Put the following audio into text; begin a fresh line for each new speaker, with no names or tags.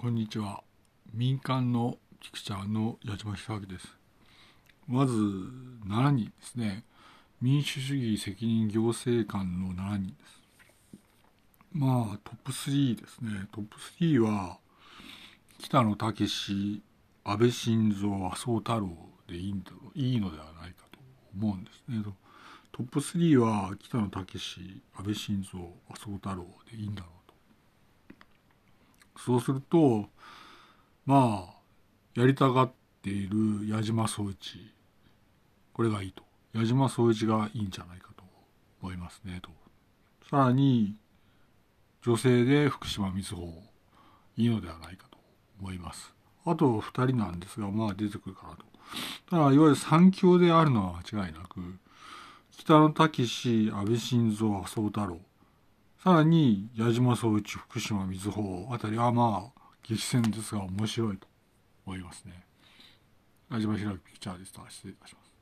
こんにちは。民間のピクチャーの矢島久明です。まず7人ですね。民主主義責任行政官の7人です。まあトップ3ですね。トップ3は北野武安倍晋三麻生太郎でいいんだいいのではないかと思うんですね。トップ3は北野武安倍晋三麻生太郎でいいんだろうそうするとまあやりたがっている矢島総一。これがいいと。矢島総一がいいんじゃないかと思いますねと。さらに女性で福島瑞穂。いいのではないかと思います。あと2人なんですがまあ出てくるかなと。ただいわゆる三強であるのは間違いなく北野武安倍晋三麻生太郎。さらに矢島総一福島瑞穂あたりはまあ激戦ですが面白いと思いますね。矢島ひらピクチャーでした。失礼いたします。